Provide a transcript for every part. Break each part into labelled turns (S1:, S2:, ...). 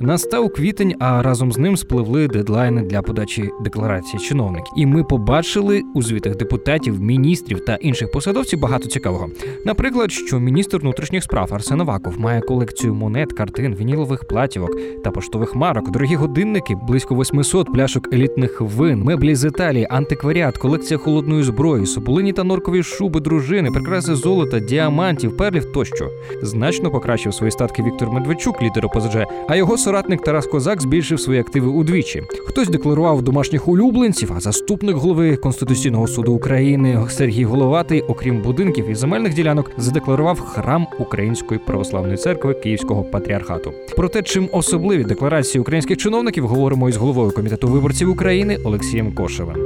S1: Настав квітень, а разом з ним спливли дедлайни для подачі декларації чиновників. І ми побачили у звітах депутатів, міністрів та інших посадовців багато цікавого. Наприклад, що міністр внутрішніх справ Арсен Аваков має колекцію монет, картин, вінілових платівок та поштових марок, дорогі годинники, близько 800 пляшок елітних вин, меблі з Італії, антикваріат, колекція холодної зброї, соболині та норкові шуби дружини, прикраси золота, діамантів, перлів тощо. Значно покращив свої статки Віктор Медведчук, лідер ОПЗЖ, а його соратник Тарас Козак збільшив свої активи удвічі. Хтось декларував домашніх улюбленців, а заступник голови Конституційного суду України Сергій Головатий, окрім будинків і земельних ділянок, задекларував храм Української православної церкви Київського патріархату. Про те, чим особливі декларації українських чиновників, говоримо із головою комітету виборців України Олексієм Кошевим.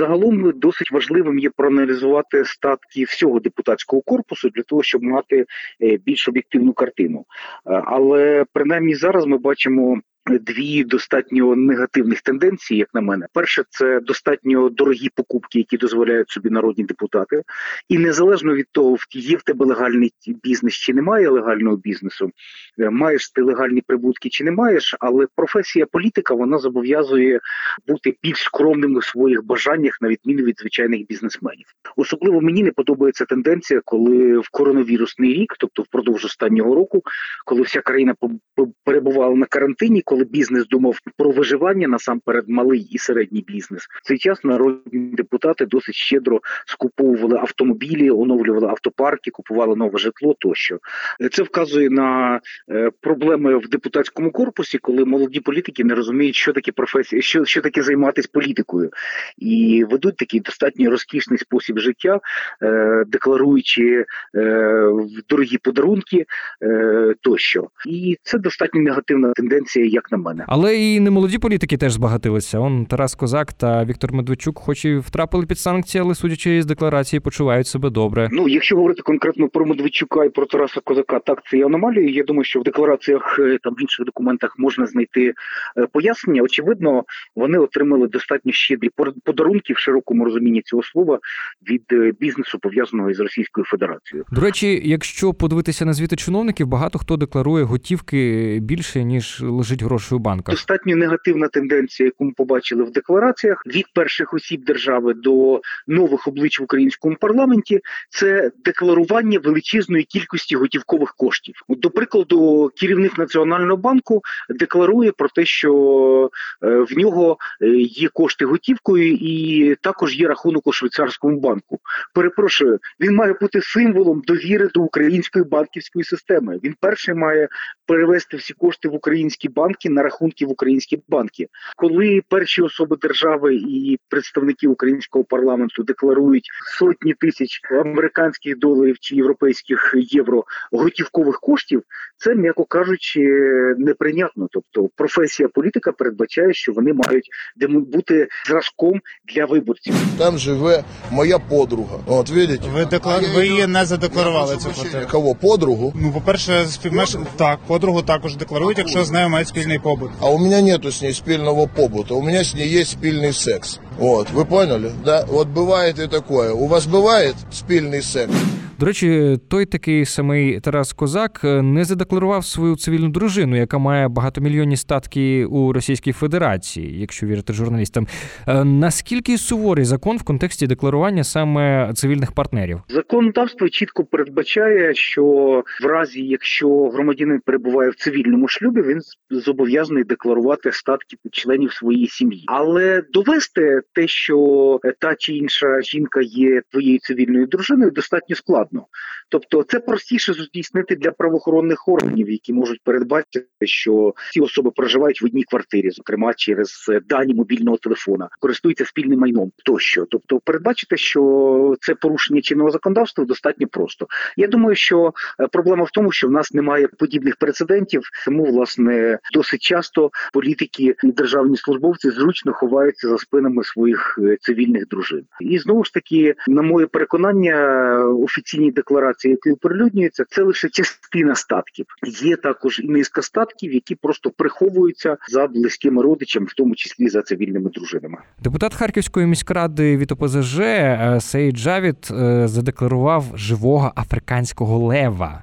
S2: Загалом досить важливим є проаналізувати статки всього депутатського корпусу для того, щоб мати е, більш об'єктивну картину. Е, Але принаймні зараз ми бачимо. Дві достатньо негативних тенденції, як на мене, перше, це достатньо дорогі покупки, які дозволяють собі народні депутати, і незалежно від того, є в тебе легальний бізнес чи немає легального бізнесу, е, маєш ти легальні прибутки чи не маєш, але професія політика вона зобов'язує бути більш скромним у своїх бажаннях, на відміну від звичайних бізнесменів. Особливо мені не подобається тенденція, коли в коронавірусний рік, тобто впродовж останнього року, коли вся країна перебувала на карантині, коли бізнес думав про виживання, насамперед малий і середній бізнес, в цей час народні депутати досить щедро скуповували автомобілі, оновлювали автопарки, купували нове житло тощо. Це вказує на е, проблеми в депутатському корпусі, коли молоді політики не розуміють, що таке професія, що, що таке займатися політикою, і ведуть такий достатньо розкішний спосіб життя, е, декларуючи е, дорогі подарунки тощо. І це достатньо негативна тенденція, як на мене.
S1: Але і не молоді політики теж збагатилися. Он Тарас Козак та Віктор Медведчук, хоч і втрапили під санкції, але судячи з декларації, почувають себе добре.
S2: Ну, якщо говорити конкретно про Медведчука і про Тараса Козака, так це є аномалії. Я думаю, що в деклараціях е, там в інших документах можна знайти е, пояснення. Очевидно, вони отримали достатньо щедрі подарунки в широкому розумінні цього слова від е, бізнесу пов'язаного із Російською Федерацією.
S1: До речі, якщо подивитися на звіти чиновників, багато хто декларує готівки більше ніж лежить грошей у банках.
S2: Достатньо негативна тенденція, яку ми побачили в деклараціях від перших осіб держави до нових облич в українському парламенті. Це декларування величезної кількості готівкових коштів. До прикладу, керівник національного банку декларує про те, що е, в нього е, є кошти готівкою, і також є рахунок у швейцарському банку. Перепрошую, він має бути символом довіри до української банківської системи. Він перший має перевести всі кошти в українські банки на рахунки в українські банки. Коли перші особи держави і представники українського парламенту декларують сотні тисяч американських доларів чи європейських євро готівкових коштів, це м'яко кажучи неприйнятно. Тобто професія політика передбачає, що вони мають бути зразком для виборців.
S3: Там живе моя подруга. От видите?
S4: ви деклар... ви її не задекларували цю квартиру.
S3: Кого подругу?
S4: Ну, по перше, співмеш так, подругу також декларують, якщо з нею мають спільний побут.
S3: А у меня нету с ней спільного побута, у меня с ней есть спільний секс. Вот, вы поняли? Да? Вот бывает и такое. У вас бывает спільний секс?
S1: До речі, той такий самий Тарас Козак не задекларував свою цивільну дружину, яка має багатомільйонні статки у Російській Федерації, якщо вірити журналістам. Е, наскільки суворий закон в контексті декларування саме цивільних партнерів?
S2: Законодавство чітко передбачає, що в разі, якщо громадянин перебуває в цивільному шлюбі, він зобов'язаний декларувати статки членів своєї сім'ї, але довести те, що та чи інша жінка є твоєю цивільною дружиною, достатньо складно складно. Тобто, це простіше здійснити для правоохоронних органів, які можуть передбачити, що ці особи проживають в одній квартирі, зокрема через дані мобільного телефона, користуються спільним майном тощо. Тобто, передбачити, що це порушення чинного законодавства достатньо просто. Я думаю, що е, проблема в тому, що в нас немає подібних прецедентів, тому власне досить часто політики і державні службовці зручно ховаються за спинами своїх е, цивільних дружин. І знову ж таки, на моє переконання, офіційні офіційній декларації, які оприлюднюються, це лише частина статків. Є також і низка статків, які просто приховуються за близькими родичами, в тому числі за цивільними дружинами.
S1: Депутат Харківської міськради від ОПЗЖ е, Сейд Джавід е, задекларував живого африканського лева.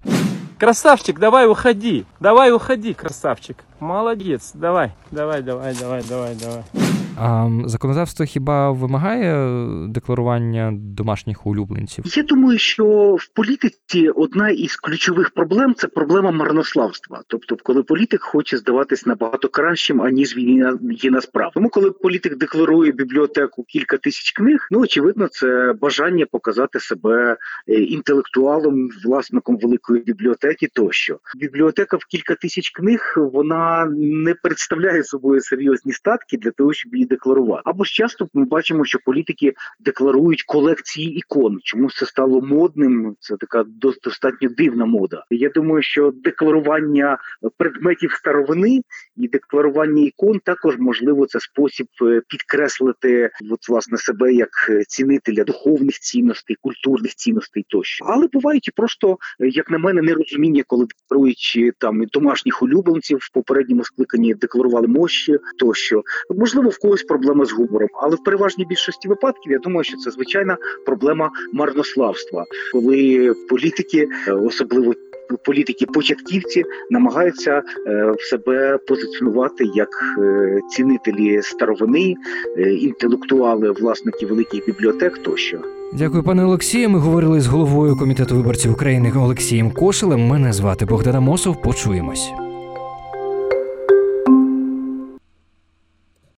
S5: Красавчик, давай уходи. Давай уходи, красавчик. Молодец. Давай, давай, давай, давай, давай, давай.
S1: А законодавство хіба вимагає декларування домашніх улюбленців?
S2: Я думаю, що в політиці одна із ключових проблем це проблема марнославства. Тобто, коли політик хоче здаватись набагато кращим, аніж він є- є насправді. Тому, коли політик декларує бібліотеку кілька тисяч книг, ну очевидно, це бажання показати себе е, інтелектуалом, власником великої бібліотеки тощо. Бібліотека в кілька тисяч книг вона не представляє собою серйозні статки для того, щоб її декларувати. Або ж часто ми бачимо, що політики декларують колекції ікон. Чому це стало модним? Це така дос- достатньо дивна мода. Я думаю, що декларування предметів старовини і декларування ікон також можливо це спосіб е, підкреслити от, власне себе як е, цінителя духовних цінностей, культурних цінностей тощо. Але бувають і просто, е, як на мене, нерозуміння, коли декларують е, там домашніх улюбленців в попередньому скликанні декларували мощі тощо. Можливо, в когось проблема з гумором, але в переважній більшості випадків я думаю, що це звичайна проблема марнославства, коли політики, е, особливо політики-початківці, намагаються е, в себе позиціонувати як е, цінителі старовини, інтелектуали, власники великих бібліотек тощо.
S1: Дякую, пане Олексію. Ми говорили з головою комітету виборців України Олексієм Кошелем. Мене звати Богдана Мосов. Почуємось.